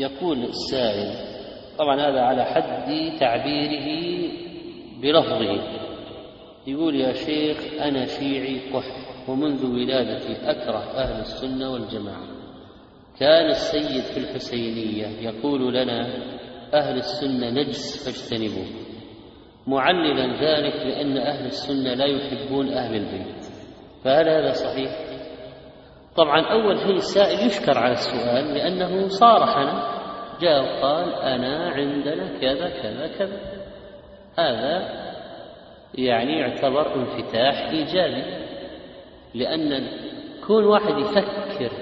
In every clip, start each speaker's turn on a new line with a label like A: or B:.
A: يقول السائل طبعا هذا على حد تعبيره بلفظه يقول يا شيخ أنا شيعي قح ومنذ ولادتي أكره أهل السنة والجماعة. كان السيد في الحسينية يقول لنا أهل السنة نجس فاجتنبوه. معللا ذلك بأن أهل السنة لا يحبون أهل البيت. فهل هذا صحيح؟ طبعا أول شيء السائل يشكر على السؤال لأنه صارحنا جاء وقال أنا عندنا كذا كذا كذا. هذا يعني يعتبر انفتاح إيجابي لأن كون واحد يفكر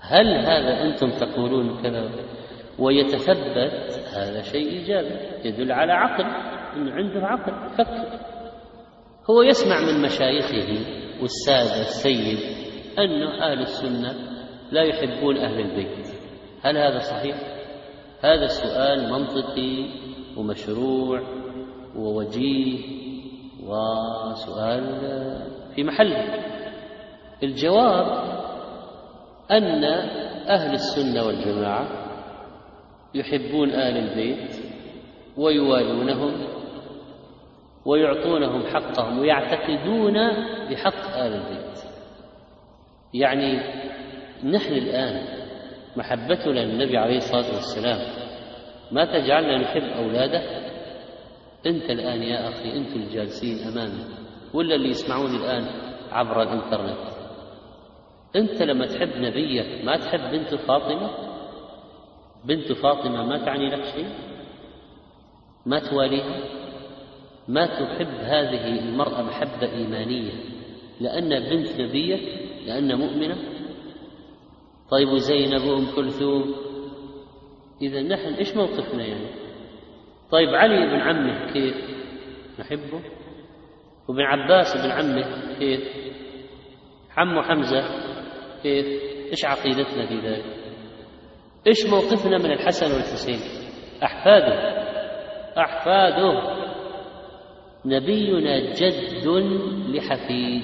A: هل هذا أنتم تقولون كذا ويتثبت هذا شيء إيجابي يدل على عقل أنه عنده عقل فكر. هو يسمع من مشايخه والسادة السيد أن أهل السنة لا يحبون أهل البيت. هل هذا صحيح؟ هذا سؤال منطقي ومشروع ووجيه وسؤال في محله. الجواب أن أهل السنة والجماعة يحبون آل البيت ويوالونهم ويعطونهم حقهم ويعتقدون بحق آل البيت. يعني نحن الآن محبتنا للنبي عليه الصلاة والسلام ما تجعلنا نحب أولاده؟ أنت الآن يا أخي أنتم الجالسين أمامي ولا اللي يسمعوني الآن عبر الإنترنت؟ أنت لما تحب نبيك ما تحب بنت فاطمة؟ بنت فاطمة ما تعني لك شيء؟ ما تواليها؟ ما تحب هذه المرأة محبة إيمانية لأن بنت نبيك لأن مؤمنة. طيب وزينب وأم كلثوم. إذا نحن إيش موقفنا يعني؟ طيب علي بن عمه كيف؟ نحبه. وابن عباس بن عمه كيف؟ عمه حمزة كيف؟ إيش عقيدتنا في ذلك؟ إيش موقفنا من الحسن والحسين؟ أحفاده. أحفاده. نبينا جد لحفيد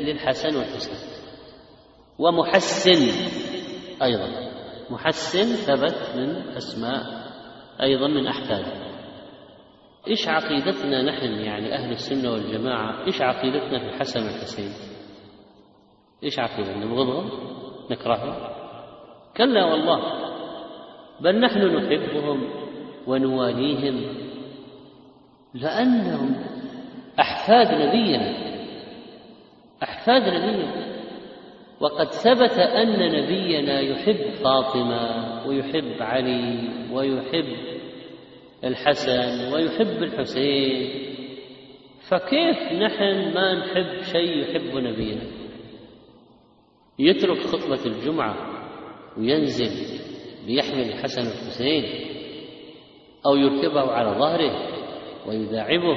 A: للحسن والحسين. ومحسن. أيضا. محسن ثبت من أسماء أيضا من أحفاده إيش عقيدتنا نحن يعني أهل السنة والجماعة؟ إيش عقيدتنا في الحسن والحسين؟ إيش عقيدتنا؟ نبغضهم؟ نكرههم؟ كلا والله. بل نحن نحبهم ونواليهم لأنهم أحفاد نبينا. أحفاد نبينا. وقد ثبت أن نبينا يحب فاطمة ويحب علي ويحب الحسن ويحب الحسين فكيف نحن ما نحب شيء يحب نبينا؟ يترك خطبة الجمعة وينزل ليحمل الحسن والحسين أو يركبه على ظهره ويداعبه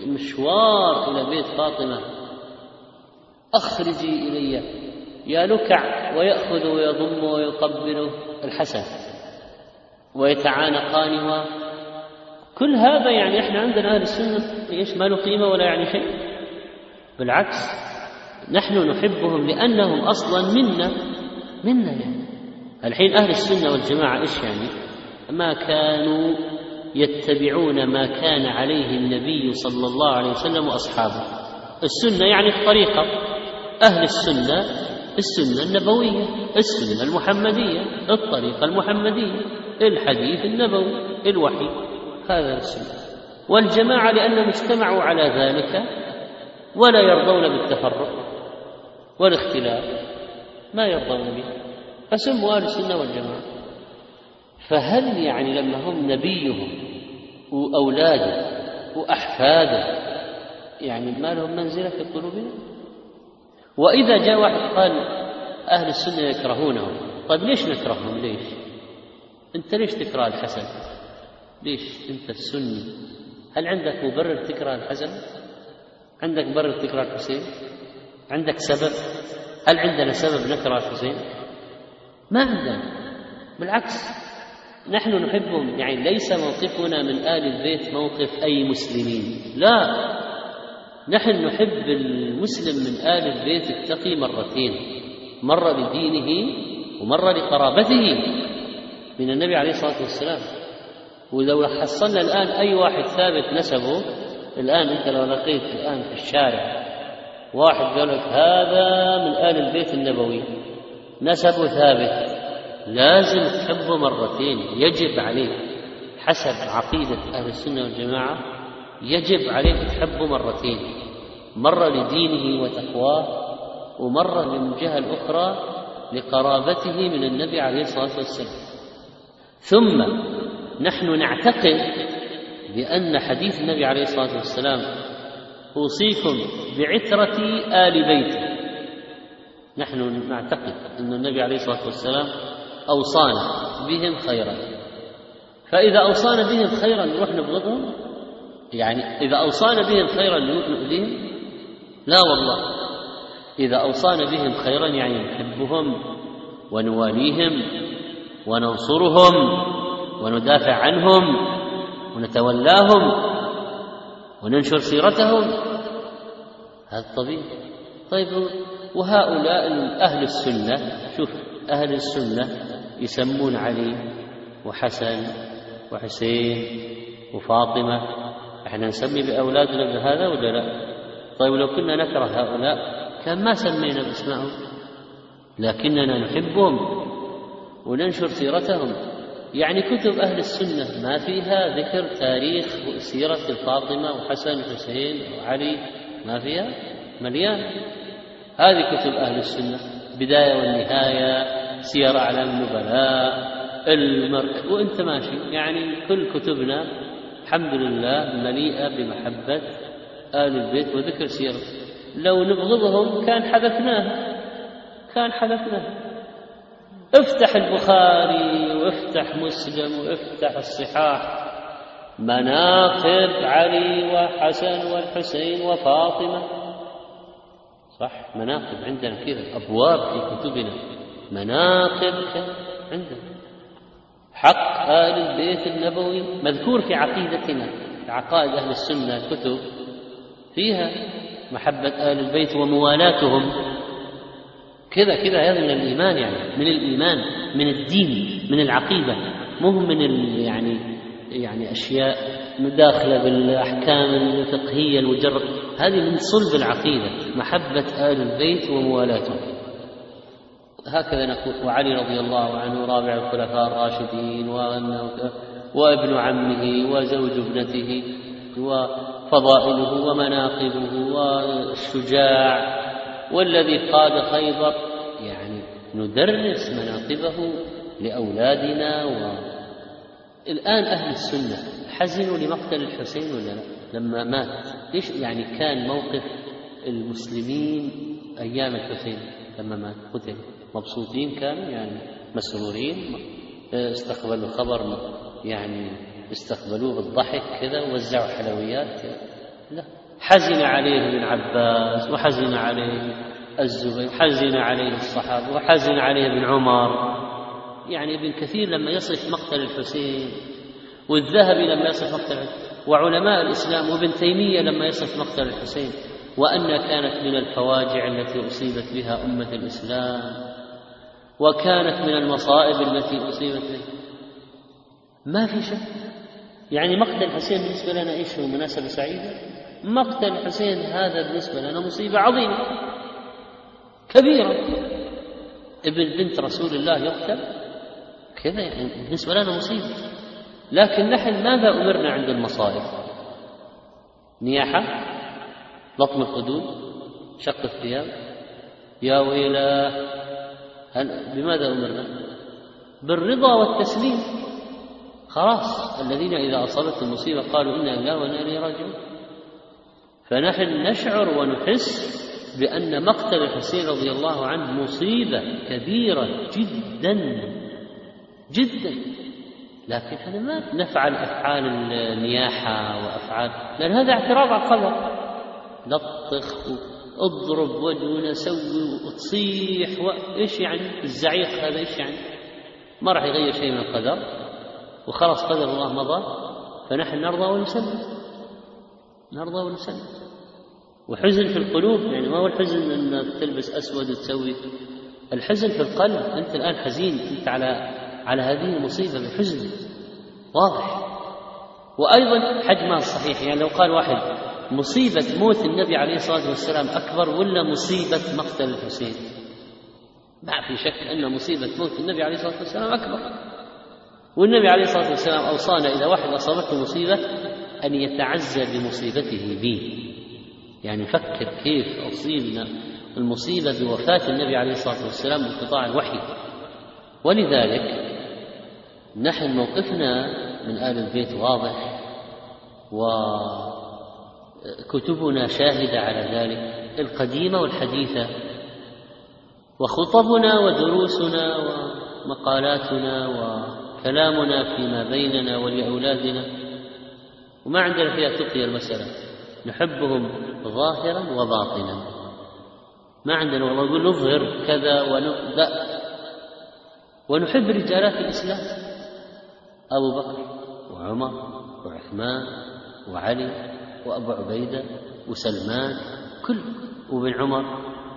A: المشوار إلى بيت فاطمة. أخرجي إلي. يا لكع ويأخذ ويضم ويقبل الحسن ويتعانقان كل هذا يعني إحنا عندنا أهل السنة إيش ما له قيمه ولا يعني شيء. بالعكس نحن نحبهم لأنهم أصلا منا منا يعني. الحين أهل السنة والجماعة إيش يعني؟ ما كانوا يتبعون ما كان عليه النبي صلى الله عليه وسلم وأصحابه. السنة يعني الطريقة. أهل السنة السنة النبوية السنة المحمدية الطريقة المحمدية الحديث النبوي الوحي. هذا السنة. والجماعة لأنهم اجتمعوا على ذلك ولا يرضون بالتفرق والاختلاف. ما يرضون به. فسموا أهل السنة والجماعة. فهل يعني لما هم نبيهم وأولاده وأحفاده يعني ما لهم منزلة في قلوبنا؟ وإذا جاء واحد قال أهل السنة يكرهونهم طيب ليش نكرههم؟ ليش؟ أنت ليش تكره الحسن؟ ليش أنت السني؟ هل عندك مبرر تكره الحسن؟ عندك مبرر تكره الحسين؟ عندك سبب؟ هل عندنا سبب نكره الحسين؟ ما عندنا. بالعكس نحن نحبهم. يعني ليس موقفنا من آل البيت موقف أي مسلمين. لا. نحن نحب المسلم من آل البيت التقي مرتين مرة لدينه ومرة لقرابته من النبي عليه الصلاة والسلام. ولو حصلنا الآن أي واحد ثابت نسبه الآن أنت لو لقيت الآن في الشارع واحد قال لك هذا من آل البيت النبوي نسبه ثابت لازم تحبه مرتين يجب عليك حسب عقيدة أهل السنة والجماعة يجب عليك تحبه مرتين. مرة لدينه وتقواه ومرة من الجهة الأخرى لقرابته من النبي عليه الصلاة والسلام. ثم نحن نعتقد بأن حديث النبي عليه الصلاة والسلام أوصيكم بعترة آل بيتي نحن نعتقد أن النبي عليه الصلاة والسلام أوصانا بهم خيرا. فإذا أوصانا بهم خيرا نروح نبغضهم يعني إذا أوصانا بهم خيرا نؤذيهم لا والله. إذا أوصانا بهم خيرا يعني نحبهم ونواليهم وننصرهم وندافع عنهم ونتولاهم وننشر سيرتهم. هذا طبيعي طيب وهؤلاء أهل السنة شوف أهل السنة يسمون علي وحسن وحسين وفاطمة. إحنا نسمي بأولادنا بهذا ولا لا؟ طيب لو كنا نكره هؤلاء كان ما سمينا بأسمائهم لكننا نحبهم وننشر سيرتهم. يعني كتب أهل السنة ما فيها ذكر تاريخ سيرة فاطمة وحسن وحسين وعلي ما فيها؟ مليان. هذه كتب أهل السنة بداية والنهاية سير أعلام النبلاء المر... وأنت ماشي يعني كل كتبنا الحمد لله مليئة بمحبة آل البيت وذكر سيرة. لو نبغضهم كان حذفناه. كان حذفناه. افتح البخاري وافتح مسلم وافتح الصحاح. مناقب علي وحسن والحسين وفاطمة. صح مناقب عندنا كذا أبواب في كتبنا. مناقب عندنا. حق آل البيت النبوي مذكور في عقيدتنا. عقائد أهل السنة الكتب. فيها محبة آل البيت وموالاتهم. كذا كذا هذا من الإيمان يعني من الإيمان من الدين من العقيدة. مو من يعني يعني أشياء مداخلة بالأحكام الفقهية المجرد. هذه من صلب العقيدة محبة آل البيت وموالاتهم. هكذا نقول وعلي رضي الله عنه رابع الخلفاء الراشدين وابن عمه وزوج ابنته وفضائله ومناقبه والشجاع والذي قاد خيبر يعني ندرس مناقبه لأولادنا و الآن أهل السنة حزنوا لمقتل الحسين ولا لا؟ لما مات. ليش يعني كان موقف المسلمين أيام الحسين لما مات؟ قتل. مبسوطين كانوا يعني مسرورين استقبلوا الخبر يعني استقبلوه بالضحك كذا ووزعوا حلويات لا. حزن عليه ابن عباس وحزن عليه الزبير حزن عليه الصحابة وحزن عليه ابن عمر. يعني ابن كثير لما يصف مقتل الحسين والذهبي لما يصف مقتل وعلماء الإسلام وابن تيمية لما يصف مقتل الحسين وأن كانت من الفواجع التي أصيبت بها أمة الإسلام وكانت من المصائب التي أصيبت بها. ما في شك. يعني مقتل الحسين بالنسبة لنا إيش هو مناسبة سعيدة؟ مقتل الحسين هذا بالنسبة لنا مصيبة عظيمة. كبيرة. ابن بنت رسول الله يقتل؟ كذا يعني بالنسبة لنا مصيبة. لكن نحن ماذا أمرنا عند المصائب؟ نياحة لطم الخدود شق الثياب. يا ويلاه بماذا أمرنا؟ بالرضا والتسليم. خلاص الذين إذا أصابتهم المصيبة قالوا إنا لله وإنا إليه راجعون. فنحن نشعر ونحس بأن مقتل الحسين رضي الله عنه مصيبة كبيرة جدا جدا. لكن إحنا ما نفعل أفعال النياحة وأفعال لأن هذا اعتراض على القدر. لطخ اضرب وجهنا سوي وتصيح وإيش يعني؟ الزعيق هذا إيش يعني؟ ما راح يغير شيء من القدر. وخلاص قدر الله مضى فنحن نرضى ونسلم. نرضى ونسلم. وحزن في القلوب يعني ما هو الحزن انك تلبس أسود وتسوي؟ الحزن في القلب أنت الآن حزين أنت على على هذه المصيبة بحزن. واضح. وأيضا حجمها الصحيح يعني لو قال واحد مصيبة موت النبي عليه الصلاة والسلام أكبر ولا مصيبة مقتل الحسين؟ ما في شك أن مصيبة موت النبي عليه الصلاة والسلام أكبر. والنبي عليه الصلاة والسلام أوصانا إذا واحد أصابته مصيبة أن يتعزى بمصيبته بي. يعني فكر كيف أصيبنا المصيبة بوفاة النبي عليه الصلاة والسلام وانقطاع الوحي. ولذلك نحن موقفنا من آل البيت واضح وكتبنا شاهدة على ذلك القديمة والحديثة وخطبنا ودروسنا ومقالاتنا وكلامنا فيما بيننا ولأولادنا. وما عندنا فيها تقي المسألة. نحبهم ظاهرا وباطنا. ما عندنا والله نقول نظهر كذا ونبدأ. ونحب رجالات الإسلام. أبو بكر وعمر وعثمان وعلي وأبو عبيدة وسلمان. كل وابن عمر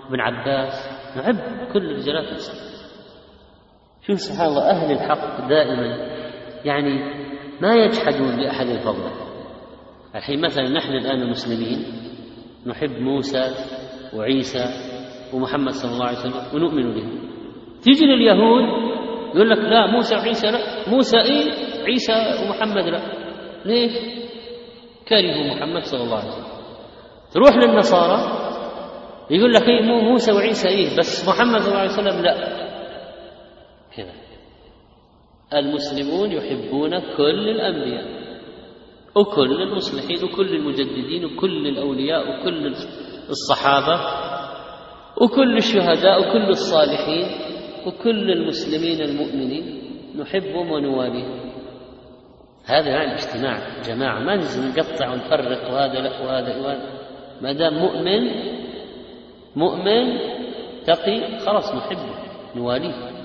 A: وابن عباس. نحب كل رجالات الإسلام. شوف سبحان الله أهل الحق دائما يعني ما يجحدون لأحد فضله الحين مثلا نحن الآن المسلمين نحب موسى وعيسى ومحمد صلى الله عليه وسلم ونؤمن به تيجي لليهود يقول لك لا موسى وعيسى لا. موسى إيه؟ عيسى ومحمد لا. ليش؟ كرهوا محمد صلى الله عليه وسلم. تروح للنصارى يقول لك مو موسى وعيسى إيه؟ بس محمد صلى الله عليه وسلم لا. كذا المسلمون يحبون كل الأنبياء وكل المصلحين وكل المجددين وكل الأولياء وكل الصحابة وكل الشهداء وكل الصالحين وكل المسلمين المؤمنين. نحبهم ونواليهم. هذا يعني اجتماع جماعة ما نجي نقطع ونفرق وهذا لا وهذا وهذا. ما دام مؤمن مؤمن تقي خلاص نحبه نواليه.